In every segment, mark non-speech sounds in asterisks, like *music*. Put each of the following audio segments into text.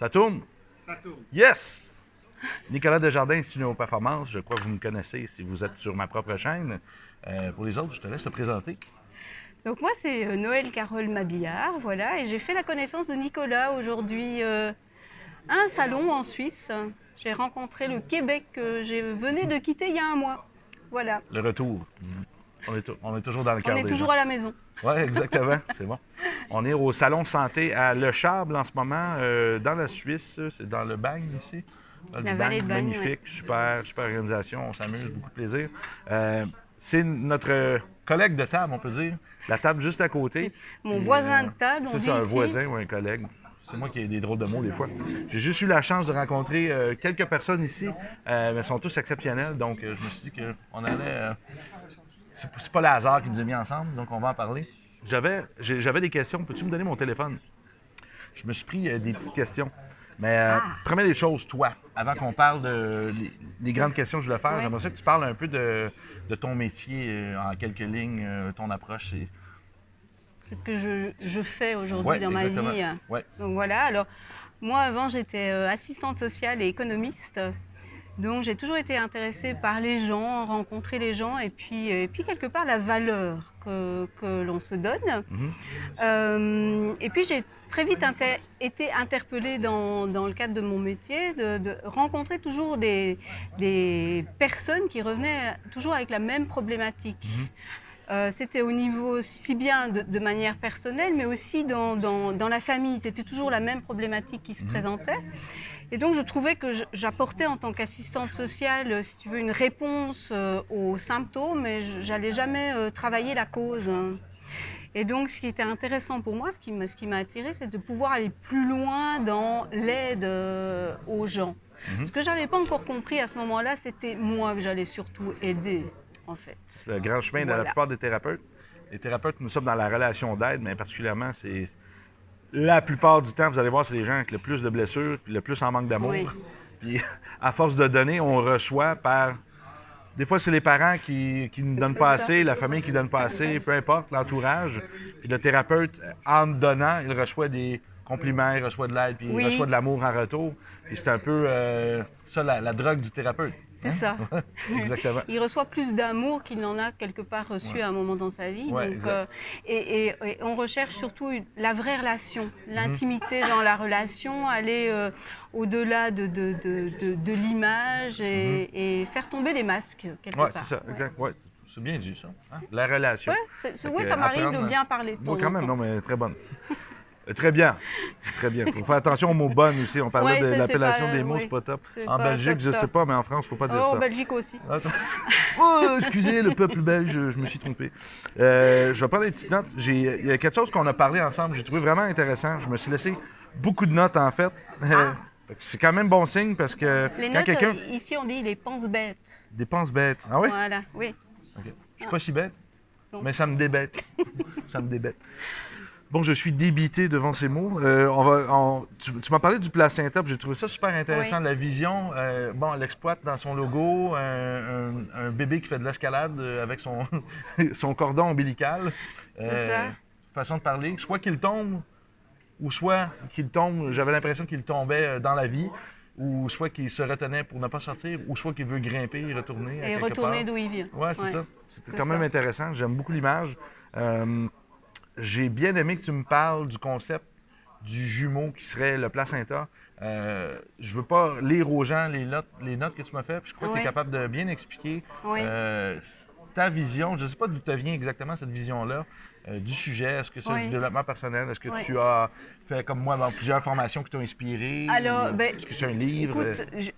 Ça tourne? Ça tourne. Yes! Nicolas Desjardins, Studio Performance. Je crois que vous me connaissez si vous êtes sur ma propre chaîne. Euh, pour les autres, je te laisse te présenter. Donc moi, c'est euh, Noël Carole Mabillard, voilà, et j'ai fait la connaissance de Nicolas aujourd'hui euh, à un salon en Suisse. J'ai rencontré le Québec que je venais de quitter il y a un mois. Voilà, Le retour. On est, tou- on est toujours dans le cœur on est toujours gens. à la maison. Oui, exactement. *laughs* C'est bon. On est au Salon Santé à Le Chable en ce moment, euh, dans la Suisse. C'est dans le Bagne ici. Dans La vallée Bagne. de Bagne, Magnifique, super, super organisation. On s'amuse, beaucoup de plaisir. Euh, c'est notre collègue de table, on peut dire. La table juste à côté. *laughs* Mon Et, voisin euh, de table, on C'est ça, un ici. voisin ou un collègue. C'est moi qui ai des drôles de mots des fois. J'ai juste eu la chance de rencontrer euh, quelques personnes ici, euh, mais elles sont tous exceptionnelles. Donc, euh, je me suis dit qu'on allait. C'est pas le hasard qui nous a mis ensemble, donc on va en parler. J'avais j'avais des questions. Peux-tu me donner mon téléphone? Je me suis pris euh, des petites questions. Mais euh, Ah. première des choses, toi, avant qu'on parle de les, les grandes questions que je voulais faire, Oui. j'aimerais ça que tu parles un peu de, de ton métier euh, en quelques lignes, euh, ton approche. Et... Ce que je, je fais aujourd'hui Ouais, dans ma vie. Ouais. Donc voilà, alors moi avant j'étais euh, assistante sociale et économiste. Donc j'ai toujours été intéressée par les gens, rencontrer les gens et puis, et puis quelque part la valeur que, que l'on se donne. Mhm. Euh, et puis j'ai très vite inter- été interpellée dans, dans le cadre de mon métier de, de rencontrer toujours des, des personnes qui revenaient toujours avec la même problématique. Mhm. Euh, C'était au niveau si bien de, de manière personnelle, mais aussi dans, dans- dans la famille. C'était toujours la même problématique qui se Mhm. présentait. Et donc je trouvais que j'apportais en tant qu'assistante sociale, euh, si tu veux, une réponse euh, aux symptômes, mais j'allais jamais euh, travailler la cause. Et donc, ce qui était intéressant pour moi, ce qui m'a ce attiré, c'est de pouvoir aller plus loin dans l'aide euh, aux gens. Mhm. Ce que j'avais pas encore compris à ce moment-là, c'était moi que j'allais surtout aider, en fait. C'est le grand chemin de la plupart des thérapeutes. Les thérapeutes, nous sommes dans la relation d'aide, mais particulièrement, c'est. La plupart du temps, vous allez voir, c'est les gens avec le plus de blessures, puis le plus en manque d'amour. Oui. Puis, *laughs* à force de donner, on reçoit par. Des fois, c'est les parents qui, qui ne donnent pas ça. assez, la famille qui ne donne pas assez, peu importe, l'entourage. Puis le thérapeute, en donnant, il reçoit des compliments, il reçoit de l'aide, puis Oui. il reçoit de l'amour en retour. Puis c'est un peu euh, ça, la, la drogue du thérapeute. C'est ça. *laughs* Exactement. Il reçoit plus d'amour qu'il n'en a quelque part reçu Ouais. à un moment dans sa vie. Ouais, donc, euh, et, et- et on recherche surtout une- la vraie relation, Mhm. l'intimité dans la relation, aller euh, au-delà de, de, de- de- de l'image et, et faire tomber les masques quelque Mhm. Ouais, part. c'est ça, exact. Ouais, c'est bien dit, ça. hein? La relation. Oui, ça m'arrive de bien parler Moi, quand même, non, mais très bonne. *laughs* Euh, Très bien. Très bien. Il faut faire attention aux mots bonnes aussi. On parlait Ouais, de l'appellation des mots, oui. c'est pas top. En pas Belgique, top, je sais pas, mais en France, faut pas dire Oh, ça. en Belgique aussi. Oh, excusez, le peuple belge, je me suis trompé. Euh, je vais prendre des petites notes. Il y a quelque chose qu'on a parlé ensemble, j'ai trouvé vraiment intéressant. Je me suis laissé beaucoup de notes, en fait. Euh, que c'est quand même bon signe parce que Ah. Les quand quelqu'un ici on dit les pense bêtes. dépense bête. Ah oui? Voilà, oui. Ok. Je suis pas si bête, Non. mais ça me débête. ça me débête. Bon, je suis débité devant ces mots. Euh, on va, on- tu tu m'as parlé du placenta, j'ai trouvé ça super intéressant, Oui. la vision. Euh, bon, elle exploite dans son logo un, un- un bébé qui fait de l'escalade euh, avec son, *laughs* son cordon ombilical. Euh, ça. Façon de parler. Soit qu'il tombe, ou soit qu'il tombe, j'avais l'impression qu'il tombait euh, dans la vie, ou soit qu'il se retenait pour ne pas sortir, ou soit qu'il veut grimper et retourner. Et retourner d'où il vient. Ouais, c'est Ouais. ça. C'était quand même intéressant. J'aime beaucoup l'image. J'ai bien aimé que tu me parles du concept du jumeau qui serait le placenta. Euh, je veux pas lire aux gens les notes, les notes que tu m'as fait, puis je crois que tu es capable de bien expliquer Oui. euh, ta vision. Je ne sais pas d'où te vient exactement cette vision-là euh, du sujet. Est-ce que c'est Oui. du développement personnel? Est-ce que Oui. tu as fait comme moi dans plusieurs formations qui t'ont inspiré? Alors, ben, Est-ce que c'est un livre?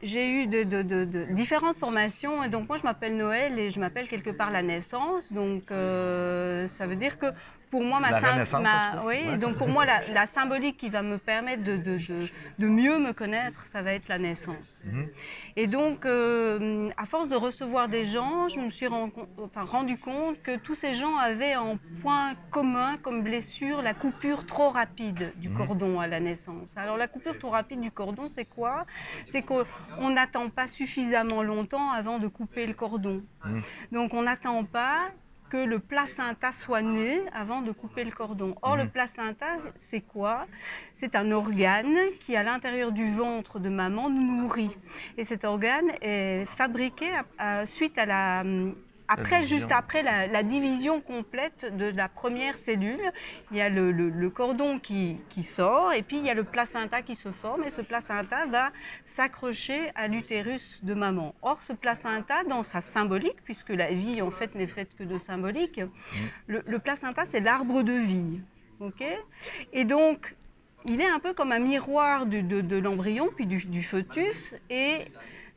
J'ai eu de, de- de- de différentes formations et donc moi je m'appelle Noël et je m'appelle quelque part la naissance. Donc euh, ça veut dire que pour moi ma, sym- oui, Ouais. donc pour moi la, la symbolique qui va me permettre de, de- de- de mieux me connaître, ça va être la naissance. Mhm. Et donc euh, à force de recevoir des gens, je me suis enfin, rendu compte que tous ces gens avaient en point commun comme blessure la coupure trop rapide du Mhm. cordon à la naissance. Alors la coupure trop rapide du cordon, c'est quoi? C'est qu'on n'attend pas suffisamment longtemps avant de couper le cordon. Mhm. Donc on n'attend pas que le placenta soit né avant de couper le cordon. Or, le Mhm. placenta, c'est quoi? C'est un organe qui, à l'intérieur du ventre de maman, nous nourrit. Et cet organe est fabriqué à- à- suite à la... Après, juste après la, la division complète de la première cellule, il y a le, le- le cordon qui, qui sort et puis il y a le placenta qui se forme et ce placenta va s'accrocher à l'utérus de maman. Or, ce placenta, dans sa symbolique, puisque la vie en fait n'est faite que de symbolique, le, le placenta c'est l'arbre de vie. et donc, il est un peu comme un miroir du- de, de l'embryon puis du, du fœtus et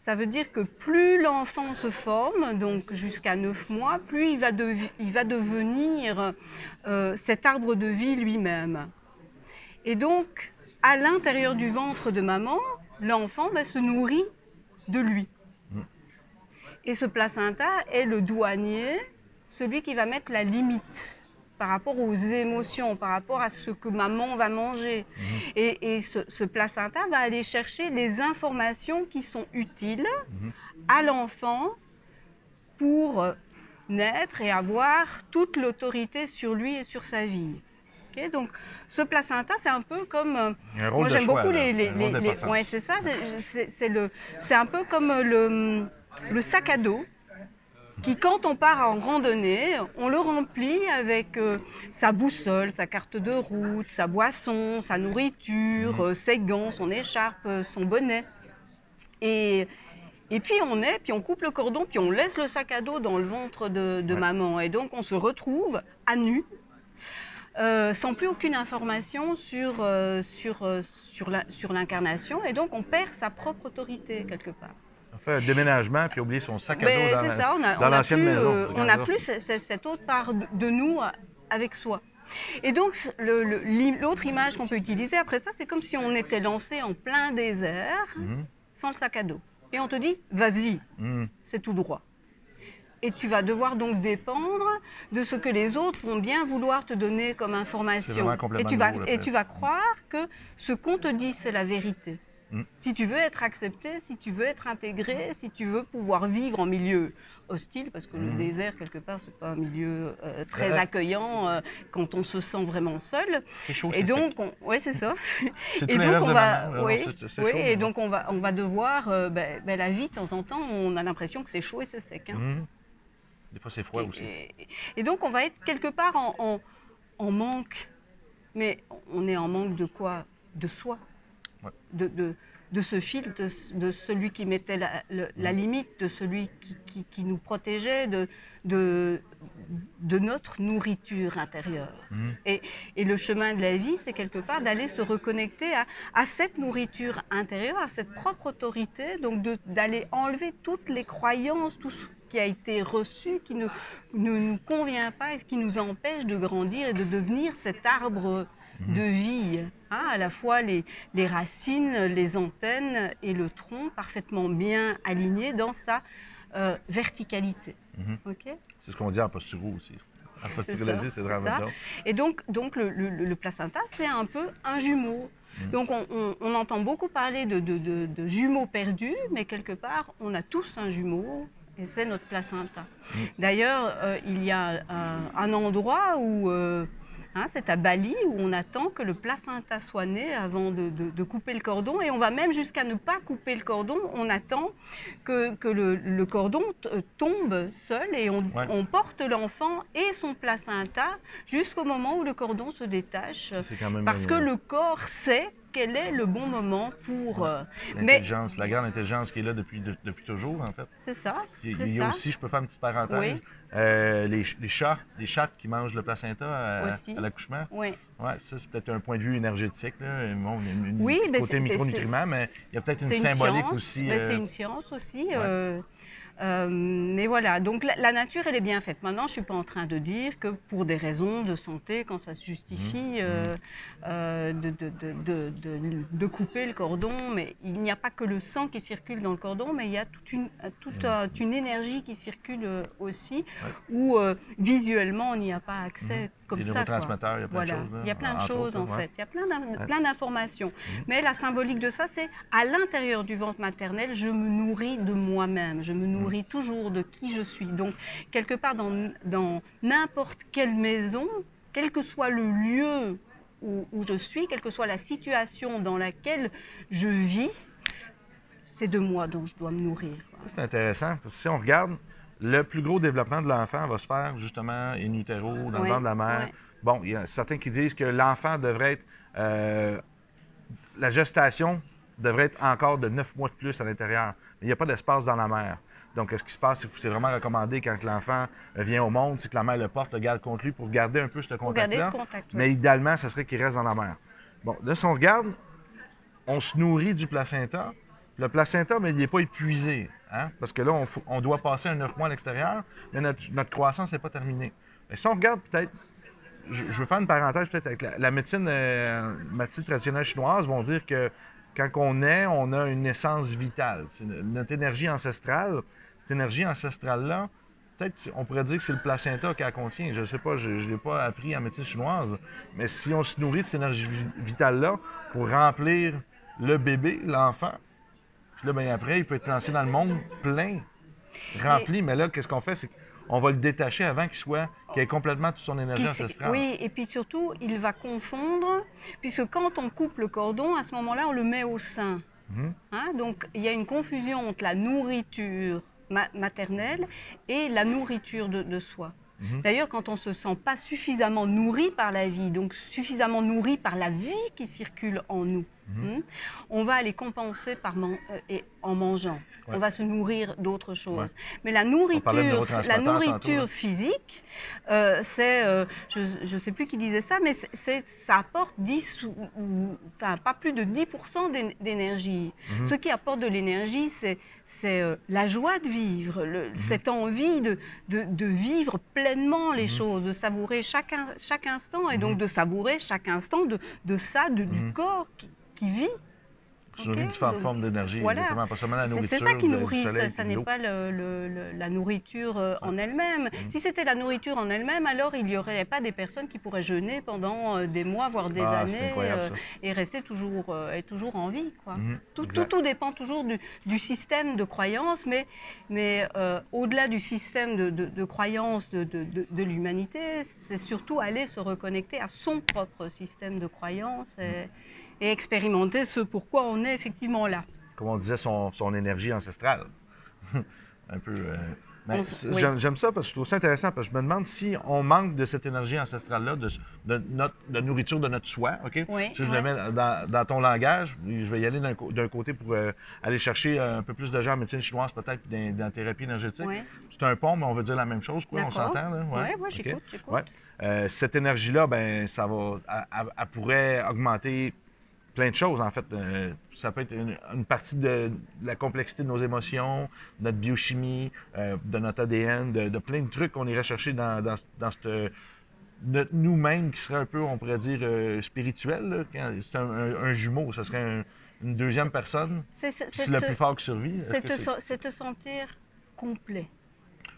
ça veut dire que plus l'enfant se forme, donc jusqu'à 9 mois, plus il va, devi- il va devenir euh, cet arbre de vie lui-même. Et donc, à l'intérieur du ventre de maman, l'enfant ben, se nourrit de lui. Et ce placenta est le douanier, celui qui va mettre la limite par rapport aux émotions, par rapport à ce que maman va manger. Et, et ce, ce placenta va aller chercher les informations qui sont utiles Mhm. à l'enfant pour naître et avoir toute l'autorité sur lui et sur sa vie. Ok, Donc, ce placenta, c'est un peu comme. euh, un moi, j'aime beaucoup les. les, ouais, c'est ça. c'est- un peu comme le, le sac à dos qui, quand on part en randonnée, on le remplit avec euh, sa boussole, sa carte de route, sa boisson, sa nourriture, Mhm. euh, ses gants, son écharpe, euh, son bonnet. Et, et puis on est, puis on coupe le cordon, puis on laisse le sac à dos dans le ventre de, de Ouais. maman. Et donc on se retrouve à nu, euh, sans plus aucune information sur, euh, sur, euh, sur la- sur l'incarnation. Et donc on perd sa propre autorité quelque part. On fait un déménagement puis oublier son sac à Ben, dos dans c'est la- ça, on a, dans on a l'ancienne plus, maison, euh, on n'a plus ce- ce- cette autre part de nous euh, avec soi. Et donc, le- le- l'autre image qu'on peut utiliser après ça, c'est comme si on était lancé en plein désert Mhm. sans le sac à dos. Et on te dit, vas-y, Mhm. c'est tout droit. Et tu vas devoir donc dépendre de ce que les autres vont bien vouloir te donner comme information. Et vas, tu vas croire que ce qu'on te dit, c'est la vérité. Mm. Si tu veux être accepté, si tu veux être intégré, si tu veux pouvoir vivre en milieu hostile, parce que le Mm. désert, quelque part, c'est pas un milieu euh, très Ouais. accueillant euh, quand on se sent vraiment seul. C'est chaud, Et donc, on... ouais, c'est ça. *laughs* Et donc on va, oui, oui, et donc on va, on va devoir, euh, ben, ben, la vie de temps en temps, on a l'impression que c'est chaud et c'est sec. hein. Mhm. Des fois, c'est froid Et- aussi. Et, et donc on va être quelque part en, en- en manque, mais on est en manque de quoi? De soi, Ouais. de, de- de ce fil, de, de celui qui mettait la, le- la limite, de celui qui, qui- qui nous protégeait, de, notre nourriture intérieure. Mhm. Et le chemin de la vie, c'est quelque part d'aller se reconnecter à, à cette nourriture intérieure, à cette propre autorité, donc d'aller enlever toutes les croyances, tout ce qui a été reçu, qui ne, ne nous convient pas et qui nous empêche de grandir et de devenir cet arbre de vie. hein, à la fois les, les racines, les antennes et le tronc parfaitement bien alignés dans sa euh, verticalité. Mhm. C'est ce qu'on dit en posturo aussi. En posturologie, c'est c'est vraiment. Et donc, donc le, le- le placenta, c'est un peu un jumeau. Mhm. Donc, on, on- on entend beaucoup parler de, de- de- de jumeaux perdus, mais quelque part, on a tous un jumeau, et c'est notre placenta. Mhm. D'ailleurs, euh, il y a un, un endroit où, euh, hein, c'est à Bali, où on attend que le placenta soit né avant de, de- de couper le cordon, et on va même jusqu'à ne pas couper le cordon, on attend que, que le, le cordon euh, tombe seul, et on, Ouais. on porte l'enfant et son placenta jusqu'au moment où le cordon se détache. Parce que euh, le corps sait quel est le bon moment pour... euh, mais l'intelligence, la grande intelligence qui est là depuis, de- depuis toujours, en fait. c'est ça, Il y a, C'est il y a ça. aussi, je peux faire une petite parenthèse, Oui. euh, les, ch- les chats, les chattes qui mangent le placenta à, Aussi. à l'accouchement. oui. Ouais, ça, c'est peut-être un point de vue énergétique, là. Bon, une, une- Oui, côté micronutriments, mais il y a peut-être une symbolique aussi. euh, c'est une science aussi. ouais. Euh, mais voilà, donc la, la nature, elle est bien faite. Maintenant, je ne suis pas en train de dire que pour des raisons de santé, quand ça se justifie, Mhm. euh, euh, de, de- de- de- de- de couper le cordon, mais il n'y a pas que le sang qui circule dans le cordon, mais il y a toute une, toute, une énergie qui circule aussi, Ouais. où visuellement, on n'y a pas accès comme Les neurotransmetteurs, il y a plein Voilà, de choses. là, il y a plein de choses autres, en ouais. fait, il y a plein Ouais. d'informations. Mhm. Mais la symbolique de ça, c'est à l'intérieur du ventre maternel, je me nourris de moi-même, je me nourris toujours de qui je suis. Donc, quelque part dans dans n'importe quelle maison, quel que soit le lieu où, où je suis, quelle que soit la situation dans laquelle je vis, c'est de moi dont je dois me nourrir. C'est intéressant, parce que si on regarde, le plus gros développement de l'enfant va se faire justement in utero, dans le ventre de la mère. Bon, il y a certains qui disent que l'enfant devrait être. euh, la gestation devrait être encore de 9 mois de plus à l'intérieur. Mais il n'y a pas d'espace dans la mère. Donc, ce qui se passe, c'est vraiment recommandé quand l'enfant vient au monde, c'est que la mère le porte, le garde contre lui pour garder un peu ce contact-là. ce contact. Mais idéalement, ça serait qu'il reste dans la mer. Bon, là, si on regarde, on se nourrit du placenta. Le placenta, mais il n'est pas épuisé. hein, Parce que là, on, doit passer un 9 mois à l'extérieur, mais notre, croissance n'est pas terminée. Si on regarde peut-être, je, je veux faire une parenthèse peut-être avec la, médecine, euh, médecine traditionnelle chinoise, vont dire que quand on est, on a une essence vitale. C'est no- notre énergie ancestrale. Cette énergie ancestrale-là, peut-être on pourrait dire que c'est le placenta qui la contient. Je ne sais pas, je ne l'ai pas appris en médecine chinoise. Mais si on se nourrit de cette énergie vi- vitale-là pour remplir le bébé, l'enfant, là, ben, après, il peut être lancé dans le monde plein, rempli. Mais, là, qu'est-ce qu'on fait? C'est qu'on va le détacher avant qu'il soit, qu'il ait complètement toute son énergie ancestrale. Oui, et puis surtout, il va confondre, puisque quand on coupe le cordon, à ce moment-là, on le met au sein. Mhm. Hein, donc, il y a une confusion entre la nourriture ma- maternelle et la nourriture de, de soi. Mhm. D'ailleurs, quand on ne se sent pas suffisamment nourri par la vie, donc suffisamment nourri par la vie qui circule en nous, Mhm. hein, on va aller compenser par man- euh, et en mangeant. Ouais. On va se nourrir d'autres choses. Ouais. Mais la nourriture, la nourriture tantôt, physique, euh, c'est, euh, je ne sais plus qui disait ça, mais c'est- ça apporte 10 ou, ou- enfin, pas plus de 10% d'é- d'énergie. Mhm. Ce qui apporte de l'énergie, c'est c'est, la joie de vivre, le- cette envie de, de, de vivre pleinement les Mhm. choses, de savourer chaque, in- chaque instant et donc Mhm. de savourer chaque instant de, de ça, du Mhm. corps qui, qui vit. Sur Ok, une différente forme d'énergie, voilà. exactement. Pas seulement la C'est- nourriture, C'est ça qui nourrit, soleil, ça, n'est pas le- le- le- la nourriture euh, en elle-même. Mhm. Si c'était la nourriture en elle-même, alors il n'y aurait pas des personnes qui pourraient jeûner pendant euh, des mois, voire des Ah, années, euh, et rester toujours, et toujours en vie. Quoi. Mhm. Tout, tout, dépend toujours du, du système de croyance, mais, mais au-delà du système de, de, de croyance de, de, l'humanité, c'est surtout aller se reconnecter à son propre système de croyance et, et expérimenter ce pourquoi on est effectivement là. Comme on disait, son, son énergie ancestrale. *laughs* un peu. euh, oui. J'aime ça parce que je trouve ça intéressant parce que je me demande si on manque de cette énergie ancestrale-là, de, de, notre, de nourriture de notre soi, OK? Oui, Si je ouais. le mets dans, dans ton langage, je vais y aller d'un côté pour euh, aller chercher un peu plus de gens en médecine chinoise, peut-être, puis dans, thérapie énergétique. Ouais. C'est un pont, mais on veut dire la même chose, quoi. On s'entend, là? Ouais, ouais, OK. j'écoute, j'écoute. Ouais. Euh, cette énergie-là, ben, ça va, elle pourrait augmenter plein de choses, en fait. Euh, ça peut être une, une partie de, de la complexité de nos émotions, de notre biochimie, euh, de notre ADN, de, de plein de trucs qu'on irait chercher dans, dans, dans cette- notre nous-mêmes qui serait un peu, on pourrait dire, euh, spirituel. C'est un, un- un jumeau, ça serait un- une deuxième personne. C'est le plus fort qui survit. Te, c'est te sentir complet,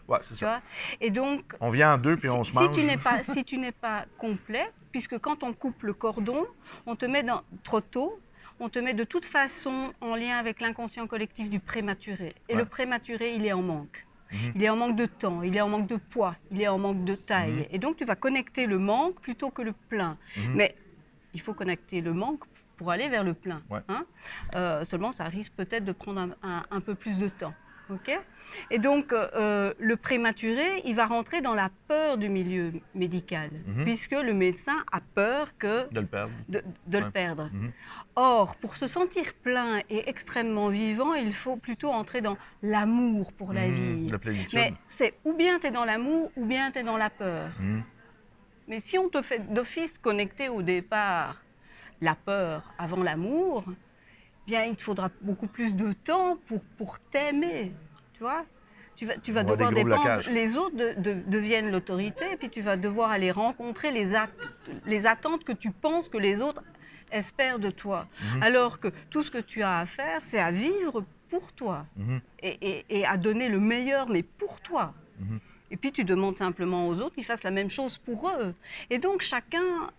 Ouais, c'est tu ça. vois? Et donc, On vient en deux, puis on se si mange. tu n'es pas, *laughs* si tu n'es pas complet, puisque quand on coupe le cordon, on te met dans, trop tôt, on te met de toute façon en lien avec l'inconscient collectif du prématuré. Et Ouais. le prématuré, il est en manque. Mhm. Il est en manque de temps, il est en manque de poids, il est en manque de taille. Mhm. Et donc, tu vas connecter le manque plutôt que le plein. Mhm. Mais il faut connecter le manque pour aller vers le plein. Ouais. hein. Euh, seulement, ça risque peut-être de prendre un, un- un peu plus de temps. Et donc, euh, le prématuré, il va rentrer dans la peur du milieu médical, Mhm. puisque le médecin a peur que De le perdre. de, de Ouais. le perdre. Mhm. Or, pour se sentir plein et extrêmement vivant, il faut plutôt entrer dans l'amour pour la Mhm. vie. La plénitude. Mais c'est ou bien tu es dans l'amour, ou bien tu es dans la peur. Mais si on te fait d'office connecter au départ la peur avant l'amour, bien il te faudra beaucoup plus de temps pour, pour t'aimer, tu vois tu vas, tu vas On devoir dépendre, les autres de- de- deviennent l'autorité, et puis tu vas devoir aller rencontrer les, at- les attentes que tu penses que les autres espèrent de toi. Mhm. Alors que tout ce que tu as à faire, c'est à vivre pour toi Mhm. et, et- et à donner le meilleur, mais pour toi. Mhm. Et puis tu demandes simplement aux autres qu'ils fassent la même chose pour eux. Et donc chacun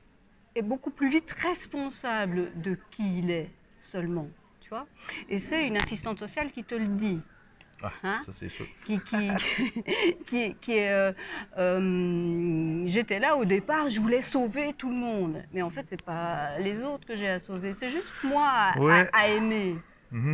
est beaucoup plus vite responsable de qui il est seulement. Tu vois Et c'est une assistante sociale qui te le dit. Ah, Hein ça, c'est sûr. qui, qui, *laughs* qui, qui est, euh, euh, j'étais là au départ, je voulais sauver tout le monde, mais en fait c'est pas les autres que j'ai à sauver, c'est juste moi à, à- Ouais. à aimer,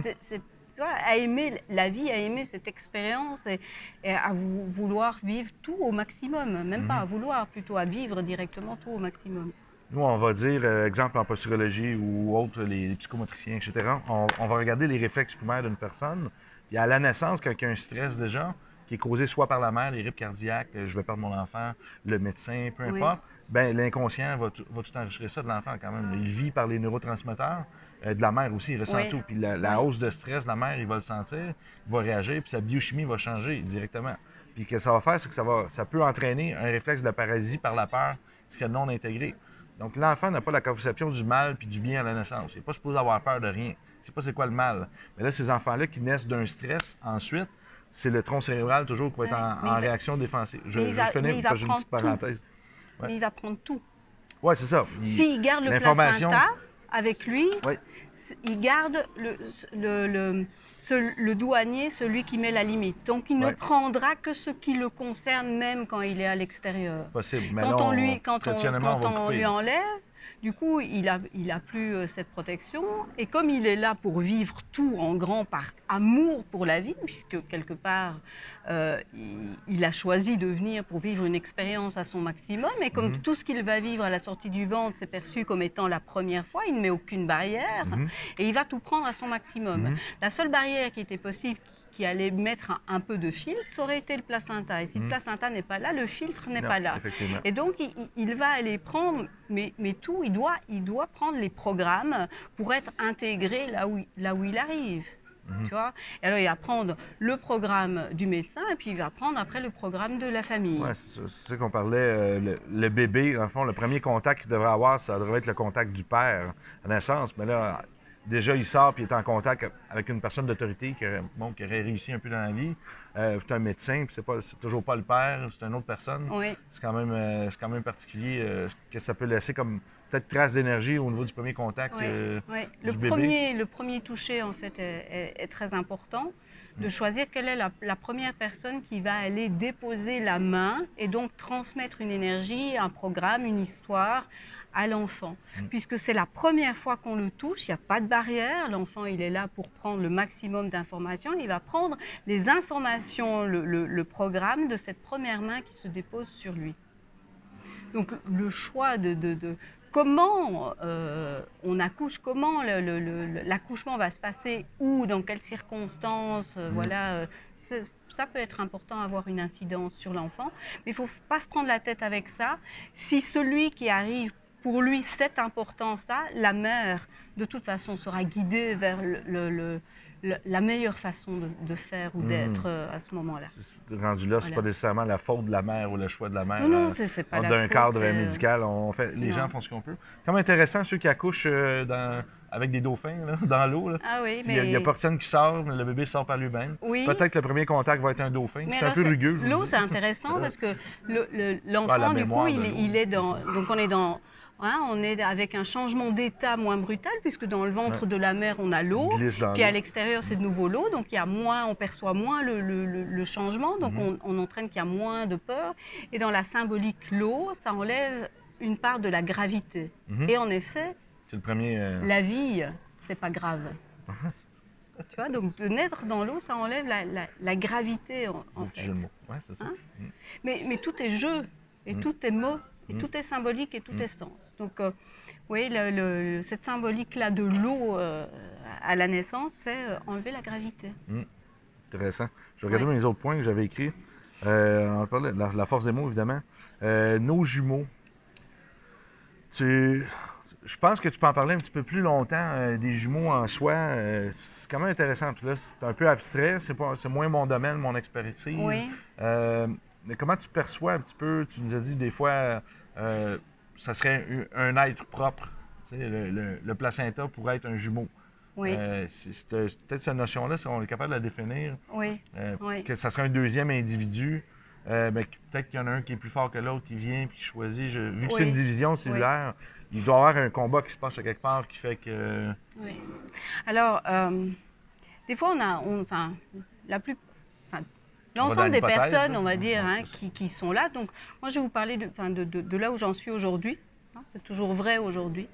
c'est- tu vois, à aimer la vie, à aimer cette expérience et, et à vou- vouloir vivre tout au maximum, même pas Mhm. à vouloir, plutôt à vivre directement tout au maximum. Nous, on va dire, euh, exemple en posturologie ou autre, les, les psychomotriciens, etc. On, on va regarder les réflexes primaires d'une personne. Il y a à la naissance, quand il y a un stress déjà, qui est causé soit par la mère, les rythmes cardiaques, euh, je vais perdre mon enfant, le médecin, peu Oui. importe, ben, l'inconscient va, tout- va tout enregistrer ça de l'enfant quand même. Il vit par les neurotransmetteurs. euh, de la mère aussi, il ressent Oui. tout. Puis la, la Oui. hausse de stress de la mère, il va le sentir, il va réagir, puis sa biochimie va changer directement. Puis ce que ça va faire, c'est que ça, va, ça peut entraîner un réflexe de la paralysie par la peur, ce qui est non intégré. Donc l'enfant n'a pas la conception du mal puis du bien à la naissance. Il n'est pas supposé avoir peur de rien. Il sait pas c'est quoi le mal. Mais là, ces enfants-là qui naissent d'un stress, ensuite, c'est le tronc cérébral toujours qui va être en, réaction défensive. Je, je finis va parce que une petite parenthèse. Ouais. Mais il va prendre tout. Oui, c'est ça. Il- S'il garde le placenta avec lui, il garde le, le, le- ce- le douanier, celui qui met la limite. Donc il ne prendra que ce qui le concerne même quand il est à l'extérieur. Quand on lui, quand on, traditionnellement, quand va on couper, lui là. enlève, du coup, il a, il a plus euh, cette protection. Et comme il est là pour vivre tout en grand par amour pour la vie, puisque quelque part, euh, il, il a choisi de venir pour vivre une expérience à son maximum, et comme Mhm. tout ce qu'il va vivre à la sortie du ventre, c'est perçu comme étant la première fois, il ne met aucune barrière, Mhm. et il va tout prendre à son maximum. Mhm. La seule barrière qui était possible, qui, allait mettre un, un peu de filtre, ça aurait été le placenta. Et si le placenta n'est pas là, le filtre n'est pas là. Et donc, il, va aller prendre, mais, mais tout, il doit, il doit prendre les programmes pour être intégré là où, il- là où il arrive. Mhm. Tu vois? Et alors, il va prendre le programme du médecin et puis il va prendre après le programme de la famille. Ouais, c'est ça qu'on parlait. euh, le, le bébé, le fond, le premier contact qu'il devrait avoir, ça devrait être le contact du père à naissance. Mais là, déjà, il sort puis il est en contact avec une personne d'autorité qui, aurait- bon, qui aurait réussi un peu dans la vie. Euh, c'est un médecin, puis c'est, pas, c'est toujours pas le père, c'est une autre personne. Oui, C'est quand même, euh, c'est quand même particulier euh, que ça peut laisser comme peut-être trace d'énergie au niveau du premier contact. oui, oui. du Le, bébé. premier, le premier toucher, en fait, est, est- est très important. De choisir quelle est la, la première personne qui va aller déposer la main et donc transmettre une énergie, un programme, une histoire à l'enfant. Mm. Puisque c'est la première fois qu'on le touche, il n'y a pas de barrière. L'enfant, il est là pour prendre le maximum d'informations. Il va prendre les informations, le, le- le programme de cette première main qui se dépose sur lui. Donc le choix de, de- de comment euh, on accouche, comment l'accouchement va se passer, où, dans quelles circonstances, euh, Mhm. voilà, euh, c'est- ça peut être important avoir une incidence sur l'enfant, mais il ne faut pas se prendre la tête avec ça. Si celui qui arrive pour lui cette importance-là, la mère, de toute façon, sera guidée vers le- le- le- le- la meilleure façon de, de faire ou Mhm. d'être euh, à ce moment-là. rendu là, c'est Voilà. pas nécessairement la faute de la mère ou le choix de la mère. Non, non, euh, c'est pas la d'un cadre euh, médical. On fait, les non. gens font ce qu'on peut. Même intéressant, ceux qui accouchent dans- avec des dauphins là, *laughs* dans l'eau. Ah oui, Puis Il mais... n'y a, personne qui sort, mais le bébé sort par lui-même. Oui. Peut-être que le premier contact va être un dauphin. Mais C'est un peu rugueux. L'eau, c'est intéressant parce que le- le- l'enfant, du coup, il, il est dans. Donc, on est dans. Hein, on est avec un changement d'état moins brutal, puisque dans le ventre Ouais. de la mère, on a l'eau. Puis à l'extérieur, c'est de nouveau l'eau, donc il y a moins, on perçoit moins le, le- le- le changement, donc Mhm. on, on entraîne qu'il y a moins de peur. Et dans la symbolique, l'eau, ça enlève une part de la gravité. Mhm. Et en effet, le premier. euh, la vie, c'est pas grave. *laughs* tu vois, donc de naître dans l'eau, ça enlève la, la- la gravité en, fait. Ouais, ça. Hein Mais, mais tout est jeu, et Mm. tout est mot, et Mm. tout est symbolique, et tout Mm. est sens. Donc, euh, oui, le- le- cette symbolique-là de l'eau euh, à la naissance, c'est euh, enlever la gravité. Intéressant. Je Ouais. mes autres points que j'avais écrits. Euh, on parlait de la, la force des mots, évidemment. Euh, nos jumeaux. Tu, je pense que tu peux en parler un petit peu plus longtemps des jumeaux en soi. c'est quand même intéressant. Puis là, c'est un peu abstrait. C'est, pas, c'est moins mon domaine, mon expertise. Oui, mais comment tu perçois un petit peu, tu nous as dit des fois, euh, ça serait un, un être propre. Le, le- le placenta pourrait être un jumeau. oui, Euh, c'est, c'est peut-être cette notion-là, si on est capable de la définir, oui, euh, oui. que ça serait un deuxième individu euh, ben, peut-être qu'il y en a un qui est plus fort que l'autre, qui vient puis qui choisit. Je- vu que c'est une division cellulaire, il doit y avoir un combat qui se passe à quelque part qui fait que. Oui. Alors, euh, des fois, on a, on- enfin, la plus, enfin, On va dans l'ensemble des personnes, on va dire, hein, qui, qui sont là. Donc, moi, je vais vous parler de, enfin, de, de- de là où j'en suis aujourd'hui. hein, c'est toujours vrai aujourd'hui.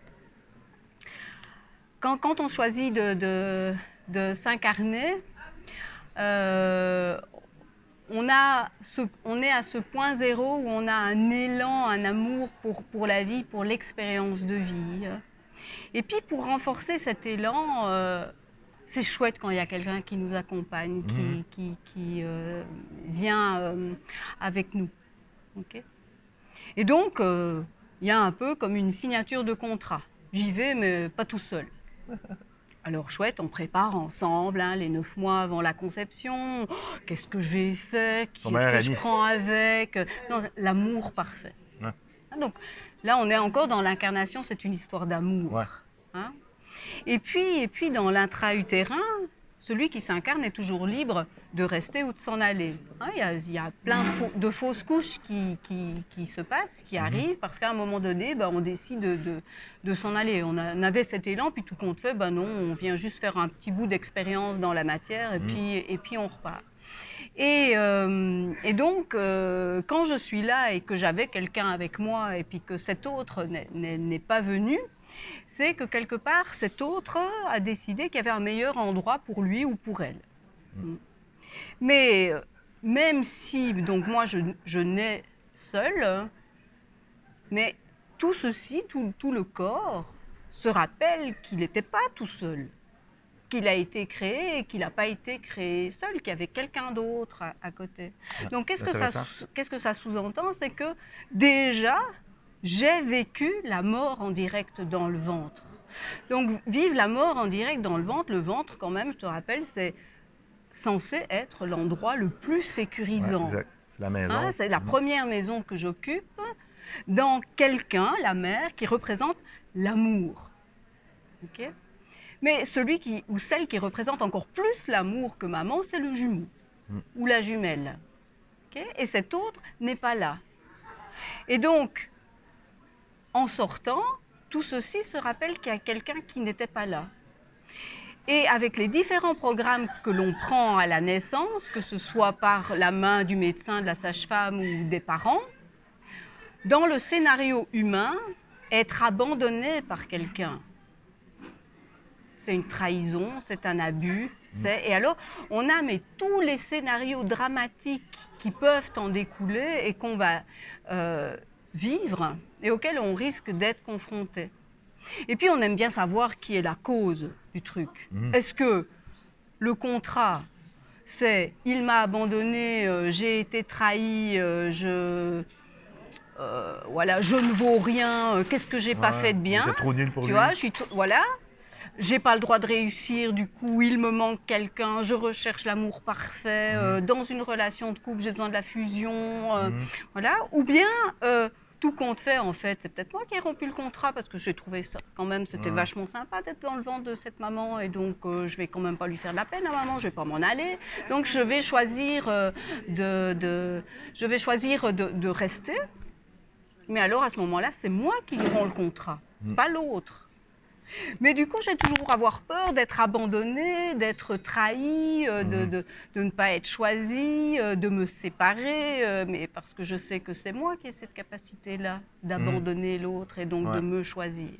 Quand, quand on choisit de, de- de s'incarner, euh, on, a ce- on est à ce point zéro où on a un élan, un amour pour, pour la vie, pour l'expérience de vie. Et puis pour renforcer cet élan, euh, c'est chouette quand il y a quelqu'un qui nous accompagne, qui, Mhm. qui, qui, euh, vient euh, avec nous. Ok Et donc, euh, il y a un peu comme une signature de contrat. J'y vais, mais pas tout seul. *laughs* Alors chouette, on prépare ensemble hein, les neuf mois avant la conception. Oh, Qu'est-ce que j'ai fait? Qui Son est-ce meilleur que je prends avec? L'amour parfait. Ouais. Ah, Donc là, on est encore dans l'incarnation, c'est une histoire d'amour. Ouais. hein? Et puis, et puis dans l'intra-utérin, celui qui s'incarne est toujours libre de rester ou de s'en aller. Hein, Il y, a, il y a plein de, faux- de fausses couches qui, qui- qui se passent, qui Mhm. arrivent, parce qu'à un moment donné, ben, on décide de, de- de s'en aller. On, a- on avait cet élan, puis tout compte fait, ben non, on vient juste faire un petit bout d'expérience dans la matière, et, Mhm. puis, et puis on repart. Et, euh, et donc, euh, quand je suis là et que j'avais quelqu'un avec moi, et puis que cet autre n'est pas venu, c'est que quelque part, cet autre a décidé qu'il y avait un meilleur endroit pour lui ou pour elle. Mais euh, même si, donc moi, je, je nais seule, mais tout ceci, tout, tout le corps, se rappelle qu'il n'était pas tout seul, qu'il a été créé et qu'il n'a pas été créé seul, qu'il y avait quelqu'un d'autre à, à côté. Donc qu'est-ce que ça, qu'est-ce que ça sous-entend? C'est que déjà, j'ai vécu la mort en direct dans le ventre. Donc vivre la mort en direct dans le ventre, le ventre quand même, je te rappelle, c'est censé être l'endroit le plus sécurisant. C'est la maison. Hein, c'est la Mhm. première maison que j'occupe dans quelqu'un, la mère, qui représente l'amour. Ok? Mais celui qui, ou celle qui représente encore plus l'amour que maman, c'est le jumeau Mm. ou la jumelle. Ok? Et cet autre n'est pas là. Et donc, en sortant, tout ceci se rappelle qu'il y a quelqu'un qui n'était pas là. Et avec les différents programmes que l'on prend à la naissance, que ce soit par la main du médecin, de la sage-femme ou des parents, dans le scénario humain, être abandonné par quelqu'un, c'est une trahison, c'est un abus. c'est- Et alors, on a mais tous les scénarios dramatiques qui peuvent en découler et qu'on va euh, vivre et auxquels on risque d'être confronté. Et puis, on aime bien savoir qui est la cause du truc. Mhm. Est-ce que le contrat, c'est il m'a abandonné, euh, j'ai été trahi, euh, je, euh, voilà, je ne vaux rien, qu'est-ce que j'ai pas Ouais, fait de bien C'était trop nul pour tu lui. vois, je suis, voilà, j'ai pas le droit de réussir, du coup, il me manque quelqu'un, je recherche l'amour parfait, euh, dans une relation de couple, j'ai besoin de la fusion, Mhm. voilà, ou bien tout compte fait, en fait, c'est peut-être moi qui ai rompu le contrat parce que j'ai trouvé ça quand même, c'était Ouais. vachement sympa d'être dans le ventre de cette maman et donc euh, je vais quand même pas lui faire de la peine à maman, je vais pas m'en aller, donc je vais choisir euh, de, de- je vais choisir de, de rester. Mais alors à ce moment-là, c'est moi qui romps le contrat, c'est Mm. pas l'autre. Mais du coup, j'ai toujours avoir peur d'être abandonnée, d'être trahie, euh, de, Mhm. de- de ne pas être choisie, euh, de me séparer, euh, mais parce que je sais que c'est moi qui ai cette capacité-là d'abandonner l'autre et donc Ouais. de me choisir.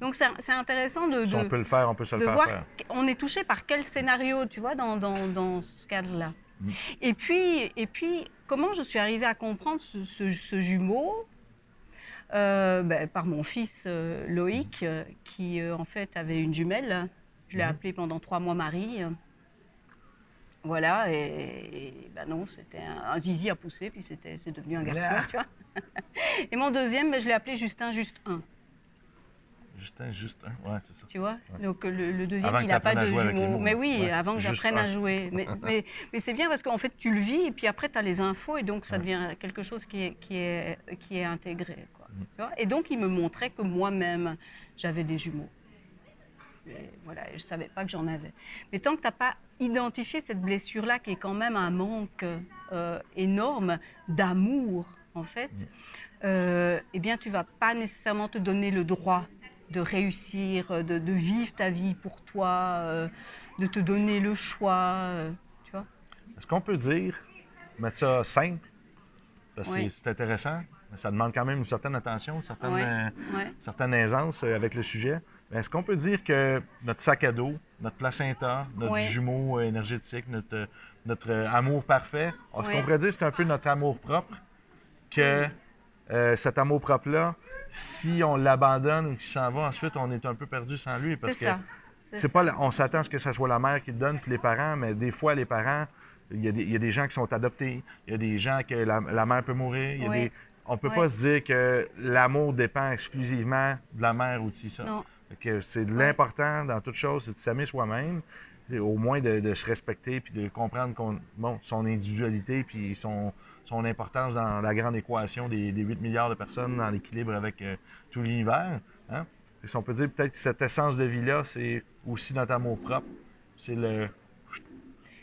Donc c'est intéressant de, Si de- on peut le faire, on peut se le faire voir faire. on est touché par quel scénario, tu vois, dans, dans, dans ce cadre-là. Mm. Et, puis, et puis, comment je suis arrivée à comprendre ce, ce- ce jumeau Euh, ben, Par mon fils euh, Loïc, euh, qui en fait avait une jumelle. Je l'ai Mhm. appelé pendant trois mois Marie. Voilà, et, et ben non, c'était un, un zizi à pousser, puis c'était, c'est devenu un garçon, Ah. tu vois. *laughs* Et mon deuxième, ben, je l'ai appelé Justin Juste 1. Justin, juste un. Ouais, c'est ça. Tu vois Ouais. Donc le, le deuxième, Avant il n'a pas de jumeaux. Mais oui, Ouais. avant que j'apprenne à jouer. Mais, *laughs* mais, mais c'est bien parce qu'en fait, tu le vis et puis après, tu as les infos et donc ça devient quelque chose qui est, qui est, qui est intégré. Quoi. Mm. Tu vois et donc, il me montrait que moi-même, j'avais des jumeaux. Et voilà, je ne savais pas que j'en avais. Mais tant que tu n'as pas identifié cette blessure-là, qui est quand même un manque euh, énorme d'amour, en fait, euh, eh bien, tu vas pas nécessairement te donner le droit de réussir, de, de vivre ta vie pour toi, euh, de te donner le choix, tu vois. Est-ce qu'on peut dire, mettre ça simple, parce que Oui. c'est intéressant, ça demande quand même une certaine attention, une certaine, Ouais, euh, ouais. certaine aisance euh, avec le sujet. Est-ce qu'on peut dire que notre sac à dos, notre placenta, notre Ouais. jumeau euh, énergétique, notre, notre amour parfait, est-ce qu'on pourrait dire que c'est un peu notre amour propre, que euh, cet amour propre-là, si on l'abandonne ou qu'il s'en va, ensuite on est un peu perdu sans lui? Parce que c'est pas, on s'attend à ce que ce soit la mère qui le donne, puis les parents, mais des fois, les parents, il y, a des, il y a des gens qui sont adoptés, il y a des gens que la, la mère peut mourir, il y a Oui. des- on peut pas se dire que l'amour dépend exclusivement de la mère ou de ci, ça. Non. Que c'est de l'important dans toute chose, c'est de s'aimer soi-même, au moins de, de se respecter, puis de comprendre qu'on, bon, son individualité, puis son, son importance dans la grande équation des, des 8 milliards de personnes dans l'équilibre avec euh, tout l'univers. Hein? Si on peut dire peut-être que cette essence de vie-là, c'est aussi notre amour propre. C'est le.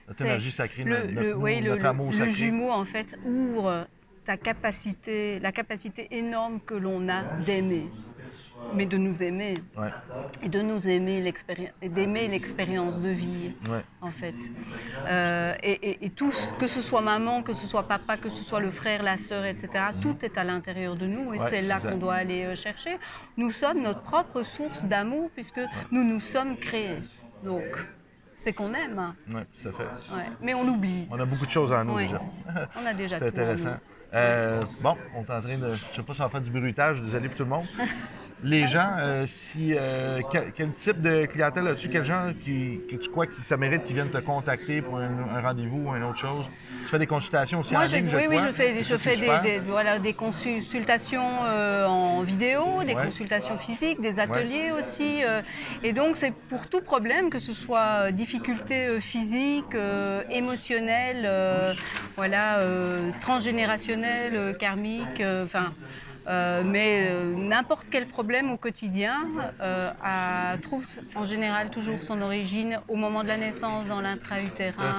Notre énergie sacrée, Le, notre, le- notre- oui, le, notre le- amour le sacré. jumeau, en fait, ouvre capacité, la capacité énorme que l'on a d'aimer, mais de nous aimer, Ouais, et de nous aimer, d'aimer l'expérience de vie, ouais. en fait. Euh, et, et- et tout, que ce soit maman, que ce soit papa, que ce soit le frère, la sœur, etc., tout est à l'intérieur de nous, et Ouais, c'est là qu'on doit aller euh, chercher. Nous sommes notre propre source d'amour, puisque nous nous sommes créés. Donc, c'est qu'on aime, Ouais, tout à fait. ouais. mais on oublie. On a beaucoup de choses en nous Ouais. déjà. On a déjà *laughs* C'est tout nous. intéressant. Euh, bon, on est en train de. Je sais pas si on va faire du bruitage, désolé pour tout le monde. Les gens, euh, si euh, quel, quel type de clientèle as-tu? Quel qui, que tu crois que ça mérite qu'ils viennent te contacter pour un, un rendez-vous ou une autre chose? Tu fais des consultations aussi Moi, en je, ligne, je oui, oui, crois. je fais, je fais des, voilà, des consultations euh, en vidéo, des Ouais. consultations physiques, des ateliers aussi. et donc, c'est pour tout problème, que ce soit difficulté physique, émotionnelle, voilà, transgénérationnelle, karmique, enfin. Euh, mais euh, n'importe quel problème au quotidien euh, a- trouve en général toujours son origine au moment de la naissance, dans l'intra-utérin.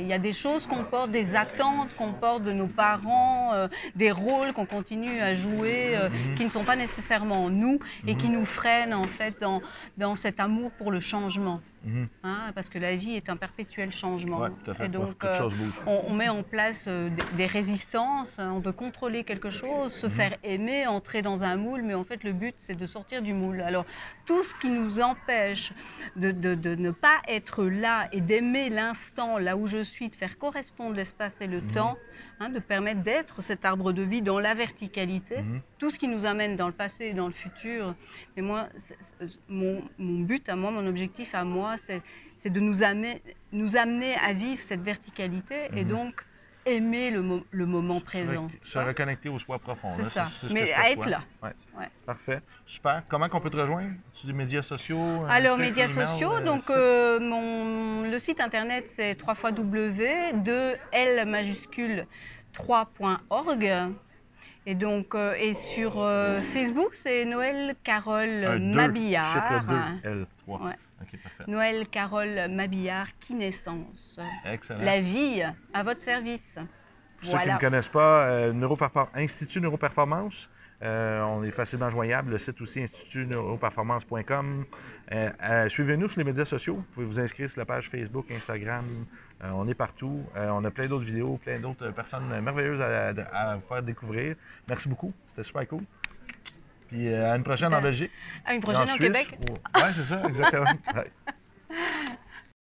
Il y a des choses qu'on porte, des attentes qu'on porte de nos parents, des rôles qu'on continue à jouer, Mhm. qui ne sont pas nécessairement nous et qui nous freinent en fait dans, dans cet amour pour le changement. Mhm. hein, parce que la vie est un perpétuel changement. Ouais, tout à fait. Et donc, euh, chose bouge. on, on met en place euh, des, des résistances, hein, on veut contrôler quelque chose, se faire aimer, entrer dans un moule, mais en fait le but c'est de sortir du moule. Alors tout ce qui nous empêche de, de- de ne pas être là et d'aimer l'instant là où je suis, de faire correspondre l'espace et le temps, hein, de permettre d'être cet arbre de vie dans la verticalité, Mhm. tout ce qui nous amène dans le passé et dans le futur. Mais moi, mon, mon but à moi, mon objectif à moi, c'est de nous amener, nous amener à vivre cette verticalité et Mhm. donc aimer le, mo- le moment Se présent. Se reconnecter au soi profond. C'est ça. ce que Mais je à être perçois. là. Ouais. Ouais. Parfait. Super. Comment qu'on peut te rejoindre? Sur les médias sociaux? un Alors, médias sociaux, euh, donc euh, mon, le site internet c'est 3 W de L majuscule 3.org. Et donc, euh, et sur euh, Facebook, c'est Noël Carole Un deux, Mabillard. Chiffre 2, L3. Ouais. OK, parfait. Noël Carole Mabillard, qui naissance. Excellent. La vie à votre service. Pour ceux qui ne connaissent pas, euh, Institut Neuroperformance, euh, on est facilement joignable. Le site aussi, institutneuroperformance.com. Euh, euh, Suivez-nous sur les médias sociaux. Vous pouvez vous inscrire sur la page Facebook, Instagram. On est partout. On a plein d'autres vidéos, plein d'autres personnes merveilleuses à, à vous faire découvrir. Merci beaucoup. C'était super cool. Puis euh, à une prochaine en Belgique. À une prochaine au Suisse. Québec. Oui, c'est ça, exactement. *laughs*